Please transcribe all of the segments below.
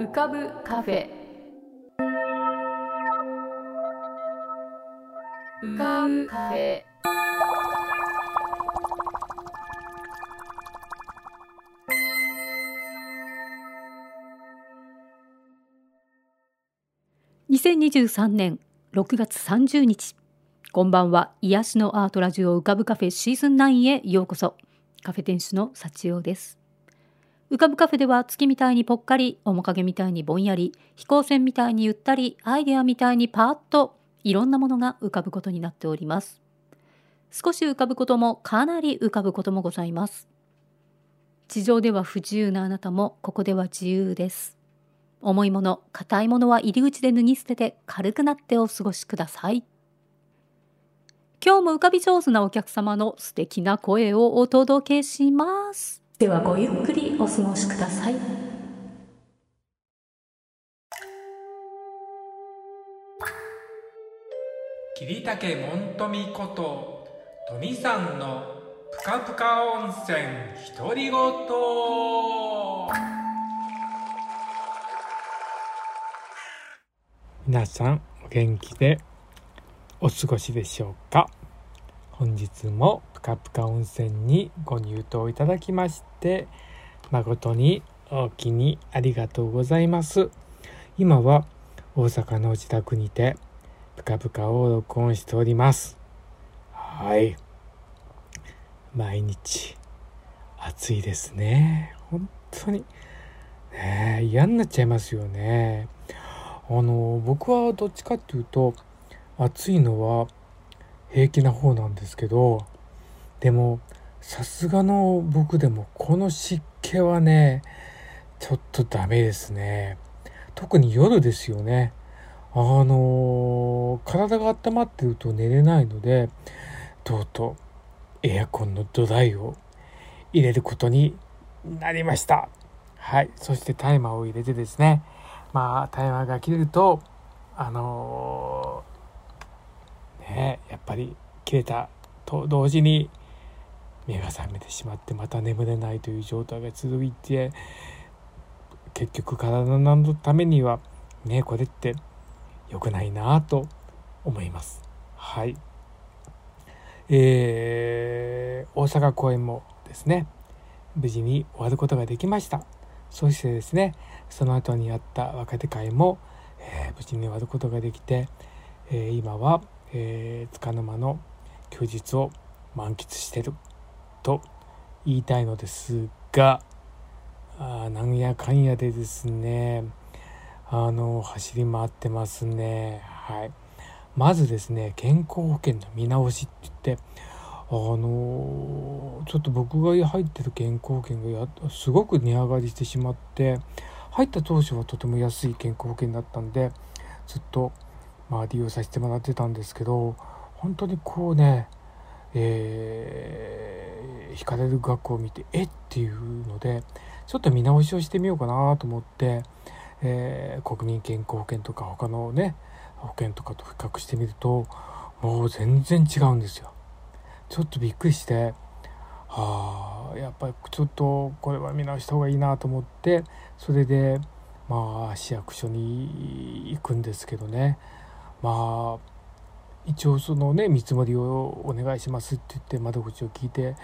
浮かぶカフェ。浮かぶカフェ。2023年6月30日。こんばんは。癒しのアートラジオ浮かぶカフェシーズン9へようこそ。カフェ店主の幸代です。浮かぶカフェでは月みたいにぽっかり面影みたいにぼんやり飛行船みたいにゆったりアイデアみたいにパーッといろんなものが浮かぶことになっております。少し浮かぶこともかなり浮かぶこともございます。地上では不自由なあなたもここでは自由です。重いもの硬いものは入り口で脱ぎ捨てて軽くなってお過ごしください。今日も浮かび上手なお客様の素敵な声をお届けします。ではごゆっくりお過ごしください。桐竹門富こと富さんのぷかぷか温泉独り言。皆さんお元気でお過ごしでしょうか？本日もぷかぷか温泉にご入湯いただきまして誠にお気にありがとうございます。今は大阪の自宅にてぷかぷかを録音しております。はい。毎日暑いですね。本当に。ね嫌になっちゃいますよね。あの僕はどっちかっていうと暑いのは平気な方なんですけどでもさすがの僕でもこの湿気はねちょっとダメですね。特に夜ですよね。あの体が温まってると寝れないのでとうとうエアコンの土台を入れることになりました。はい。そしてタイマーを入れてですね。まあタイマーが切れるとあのねやっぱり切れたと同時に目が覚めてしまってまた眠れないという状態が続いて結局体のためにはねこれって良くないなと思います。はい。えー、大阪公演もですね無事に終わることができました。そしてですねその後にあった若手会も、えー、無事に終わることができて、えー、今はえー、束の間の休日を満喫してる。と言いたいのですがあなんやかんやでですねあの走り回ってますね。はい。まずですね健康保険の見直しって言ってあのちょっと僕が入ってる健康保険がやすごく値上がりしてしまって入った当初はとても安い健康保険だったんでずっとまあ、利用させてもらってたんですけど本当にこうね、えー、引かれる額を見てえっていうのでちょっと見直しをしてみようかなと思って、えー、国民健康保険とか他のね保険とかと比較してみるともう全然違うんですよ。ちょっとびっくりしてあやっぱりちょっとこれは見直した方がいいなと思ってそれでまあ市役所に行くんですけどねまあ一応そのね見積もりをお願いしますって言って窓口を聞いて、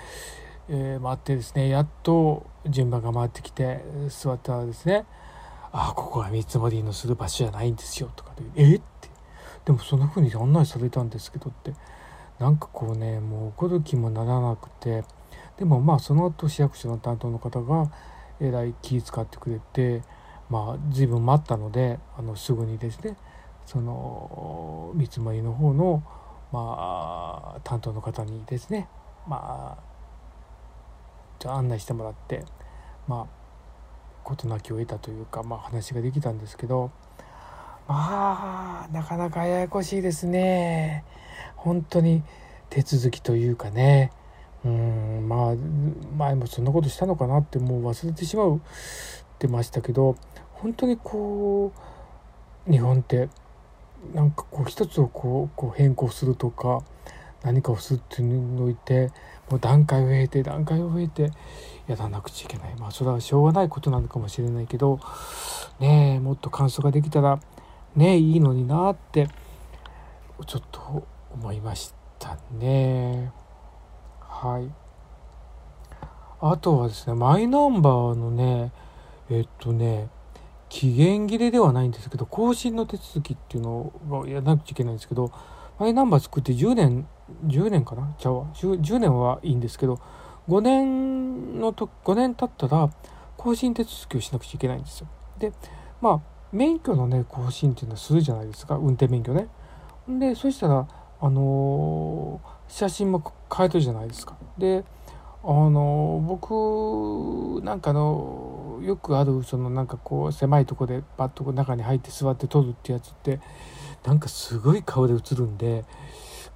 えー、待ってですねやっと順番が回ってきて座ったらですね「ああここが見積もりのする場所じゃないんですよ」とかで「え？っ?」てでもそんな風に案内されたんですけどってなんかこうねもう怒る気もならなくてでもまあその後市役所の担当の方がえらい気遣ってくれてまあ随分待ったのであのすぐにですねその見積もりの方の、まあ、担当の方にですね、まあ、案内してもらって、まあ、事なきを得たというか、まあ、話ができたんですけどまあなかなかややこしいですね。本当に手続きというかね。うんまあ前もそんなことしたのかなってもう忘れてしまうってましたけど本当にこう日本ってなんかこう一つをこうこう変更するとか何かをするっていうのにおいてもう段階を経て段階を経てやらなくちゃいけない。まあそれはしょうがないことなのかもしれないけどねえもっと感想ができたらねえいいのになってちょっと思いましたね。はい。あとはですねマイナンバーのねえっとね期限切れではないんですけど更新の手続きっていうのをやらなくちゃいけないんですけどマイナンバー作って10年10年かな？じゃあ 10, 10年はいいんですけど5年のと5年経ったら更新手続きをしなくちゃいけないんですよ。でまあ免許のね更新っていうのはするじゃないですか運転免許ね。でそしたらあのー、写真も変えとるじゃないですか。であの、僕なんかのよくあるそのなんかこう狭いとこでバッと中に入って座って撮るってやつってなんかすごい顔で映るんで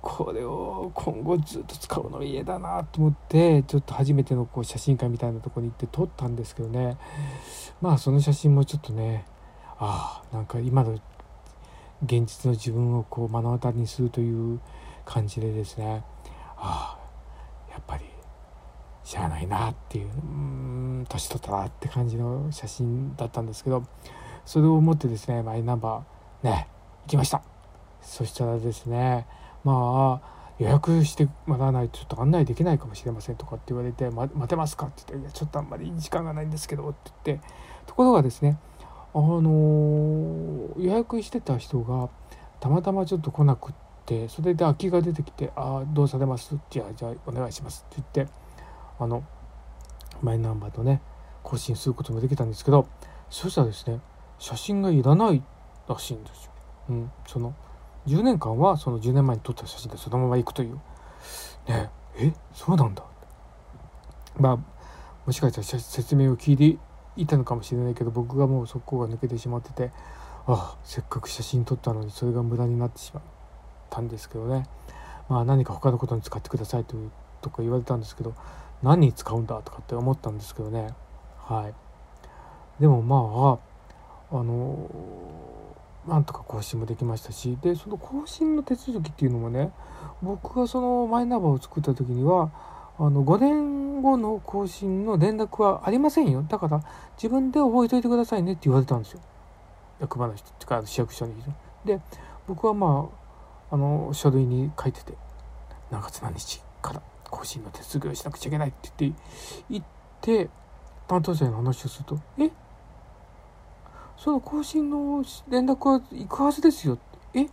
これを今後ずっと使うの嫌だなと思ってちょっと初めてのこう写真館みたいなとこに行って撮ったんですけどね。まあその写真もちょっとねああなんか今の現実の自分をこう目の当たりにするという感じでですね。ああやっぱりしゃあないなっていうん年取ったなって感じの写真だったんですけどそれを思ってですねマイナンバーね行きました。そしたらですねまあ予約してもらわないとちょっと案内できないかもしれませんとかって言われて、待てますかって言って、いや、ちょっとあんまり時間がないんですけどって言って、ところがですね、あのー、予約してた人がたまたまちょっと来なくって、それで空きが出てきて、ああ、どうされます？じゃあ、じゃあお願いしますって言って、あの、マイナンバーとね、更新することもできたんですけど、そしたらですね、写真がいらないらしいんですよ。うん、その、10年間はその10年前に撮った写真でそのまま行くという。ねえそうなんだ。まあもしかしたら説明を聞いていたのかもしれないけど僕がもうそこが抜けてしまっててああせっかく写真撮ったのにそれが無駄になってしまったんですけどね。まあ何か他のことに使ってくださいというとか言われたんですけど何に使うんだとかって思ったんですけどね。はい。でもまああのなんとか更新もできましたしでその更新の手続きっていうのもね僕がそのマイナンバーを作った時にはあの5年後の更新の連絡はありませんよ。だから自分で覚えといてくださいねって言われたんですよ。役場の人ってか市役所の人で僕はまああの書類に書いてて何月何日から更新の手続きをしなくちゃいけないって言って言って担当者に話をすると「えその更新の連絡は行くはずですよ。え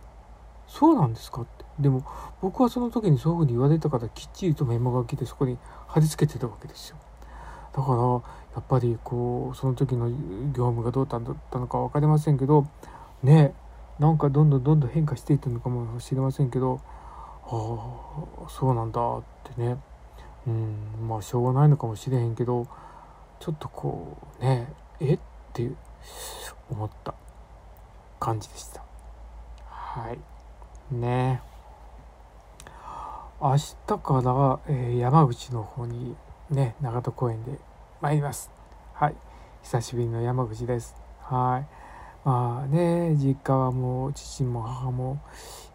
そうなんですかって。でも僕はその時にそういうふうに言われたからきっちりとメモが来てそこに貼り付けてたわけですよ。だからやっぱりこうその時の業務がどうだったのか分かりませんけどねなんかどんどんどんどん変化していったのかもしれませんけどああそうなんだってね。うんまあしょうがないのかもしれへんけどちょっとこうねえ？っていう思った感じでした。はい。ね。明日から、えー、山口の方にね長門公園で参ります。はい。久しぶりの山口です。はい。まあね実家はもう父も母も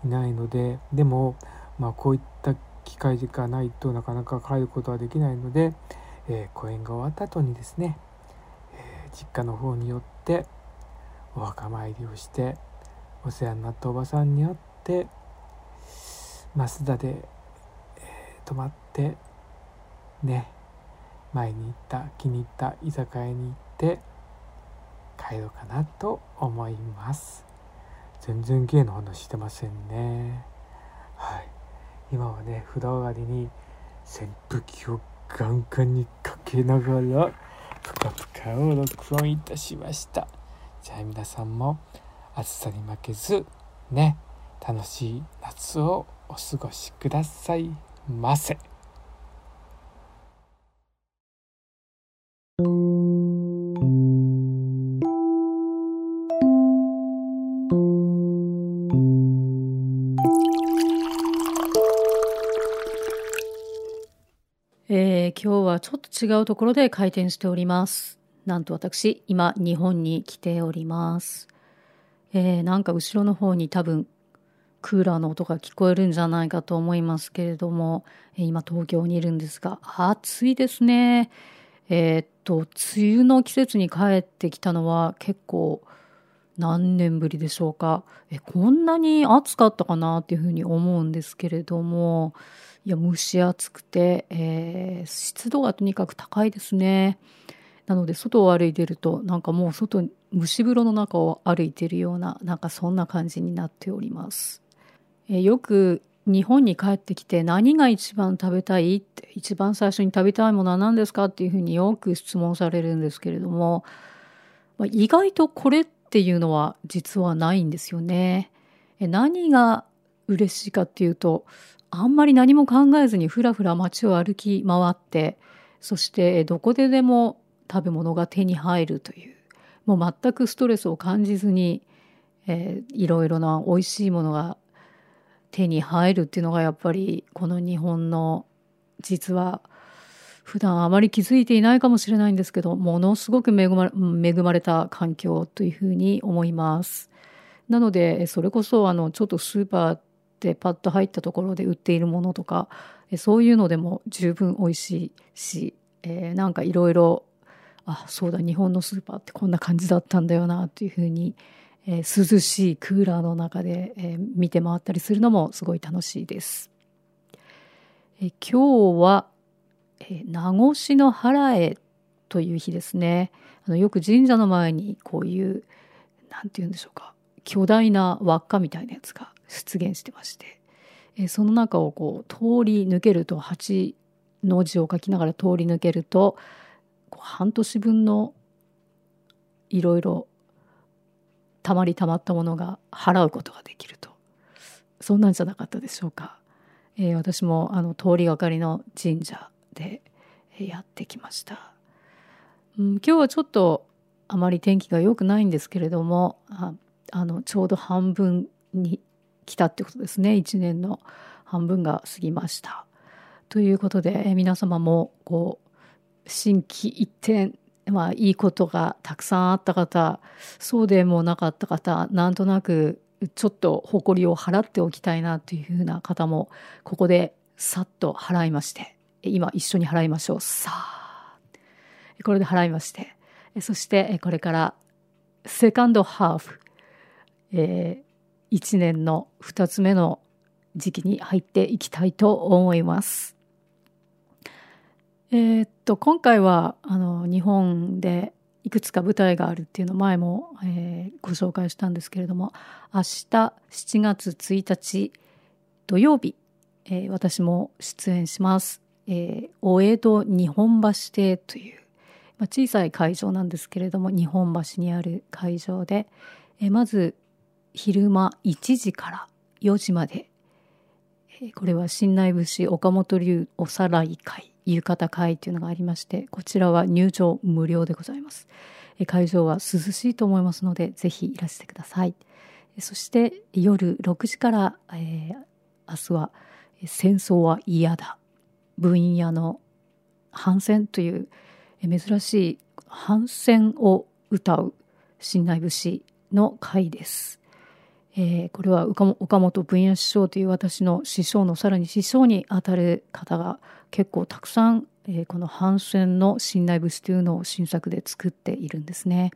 いないのででもまあこういった機会がないとなかなか帰ることはできないので、えー、公演が終わった後にですね、えー、実家の方によってお墓参りをしてお世話になったおばさんに会って増田で、えー、泊まってね前に行った気に入った居酒屋に行って帰ろうかなと思います。全然芸の話してませんね。はい。今はね風呂上がりに扇風機をガンガンにかけながらぷかぷかを録音いたしましたじゃあ皆さんも暑さに負けずね楽しい夏をお過ごしくださいませ。ちょっと違うところで開店しております。なんと私、今、日本に来ております。えー、なんか後ろの方に多分、クーラーの音が聞こえるんじゃないかと思いますけれども、今東京にいるんですが、暑いですね。えー、っと、梅雨の季節に帰ってきたのは結構何年ぶりでしょうか。え、こんなに暑かったかなっていうふうに思うんですけれども、いや、蒸し暑くて、えー、湿度がとにかく高いですね。なので、外を歩いてると、なんかもう外、蒸し風呂の中を歩いてるような、なんかそんな感じになっております。えー、よく日本に帰ってきて何が一番食べたい？って一番最初に食べたいものは何ですか？っていうふうによく質問されるんですけれども、まあ、意外とこれっていうのは実はないんですよね。何が嬉しいかっていうとあんまり何も考えずにふらふら街を歩き回ってそしてどこででも食べ物が手に入るというもう全くストレスを感じずに、えー、いろいろな美味しいものが手に入るっていうのがやっぱりこの日本の実は普段あまり気づいていないかもしれないんですけどものすごく恵ま恵まれた環境というふうに思います。なのでそれこそあのちょっとスーパーでパッと入ったところで売っているものとかそういうのでも十分美味しいし、えー、なんかいろいろあそうだ日本のスーパーってこんな感じだったんだよなというふうにえー、涼しいクーラーの中で、えー、見て回ったりするのもすごい楽しいです。えー、今日は、え名護市の原へという日ですね。あのよく神社の前にこういう何て言うんでしょうか巨大な輪っかみたいなやつが出現してまして、えその中をこう通り抜けると8の字を書きながら通り抜けると半年分のいろいろたまりたまったものが払うことができると。そんなんじゃなかったでしょうか、えー、私もあの通りがかりの神社でやってきました、うん、今日はちょっとあまり天気が良くないんですけれどもああのちょうど半分に来たってことですね。1年の半分が過ぎました。ということで、皆様もこう心機一転まあ、いいことがたくさんあった方そうでもなかった方なんとなくちょっと誇りを払っておきたいなというふうな方もここでさっと払いまして今一緒に払いましょう。さあ。これで払いまして。そしてこれからセカンドハーフ、えー、1年の2つ目の時期に入っていきたいと思います。えー、っと今回はあの日本でいくつか舞台があるっていうの前も、えー、ご紹介したんですけれども明日7月1日土曜日、えー、私も出演します、えー、お江戸日本橋邸という、まあ、小さい会場なんですけれども日本橋にある会場で、えー、まず昼間1時から4時まで、これは新内節岡本流おさらい会浴衣会というのがありましてこちらは入場無料でございます。会場は涼しいと思いますのでぜひいらしてください。そして夜6時から、えー、明日は「戦争は嫌だ」分野の反戦という珍しい反戦を歌う新内節の会です。えー、これは岡本文也師匠という私の師匠のさらに師匠にあたる方が結構たくさん、えー、この反戦の信内節というのを新作で作っているんですね。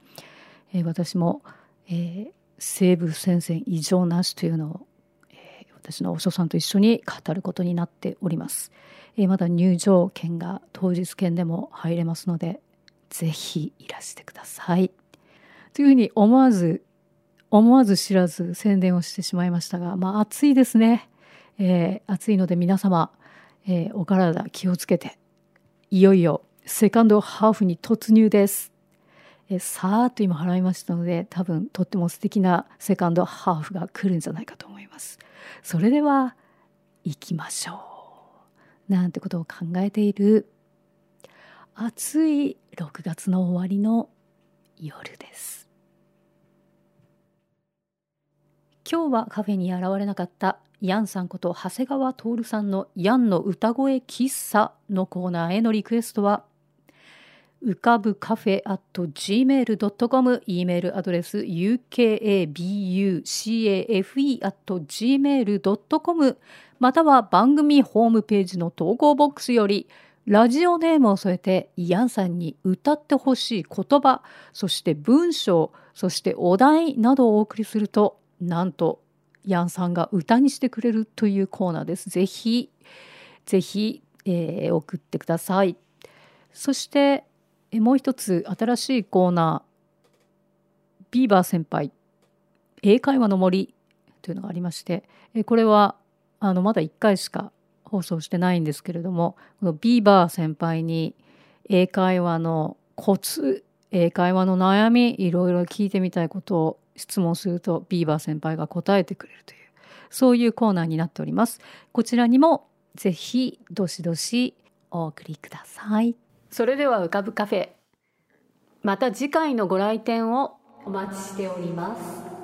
えー、私も、えー、西部戦線異常なしというのを、えー、私のお師さんと一緒に語ることになっております。えー、まだ入場券が当日券でも入れますのでぜひいらしてください。というふうに思わず思わず知らず宣伝をしてしまいましたが、まあ暑いですね。えー、暑いので皆様、えー、お体気をつけて、いよいよセカンドハーフに突入です。えー、さーっと今払いましたので、多分とっても素敵なセカンドハーフが来るんじゃないかと思います。それでは、行きましょう。なんてことを考えている暑い6月の終わりの夜です。今日はカフェに現れなかったヤンさんこと長谷川徹さんのヤンの歌声喫茶のコーナーへのリクエストはうかぶカフェ at gmail.com、e メールアドレス ukabucafe at gmail.com、または番組ホームページの投稿ボックスより、ラジオネームを添えて、イアンさんに歌ってほしい言葉、そして文章、そしてお題などをお送りすると、なんと、ヤンさんが歌にしてくれるというコーナーです。ぜひ、ぜひ、えー、送ってください。そして、えもう一つ新しいコーナー、ビーバー先輩、英会話の森というのがありまして、えこれはあのまだ1回しか放送してないんですけれどもこのビーバー先輩に英会話のコツ英会話の悩みいろいろ聞いてみたいことを質問するとビーバー先輩が答えてくれるというそういうコーナーになっております。こちらにもぜひどしどしお送りください。それでは浮かぶカフェまた次回のご来店をお待ちしております。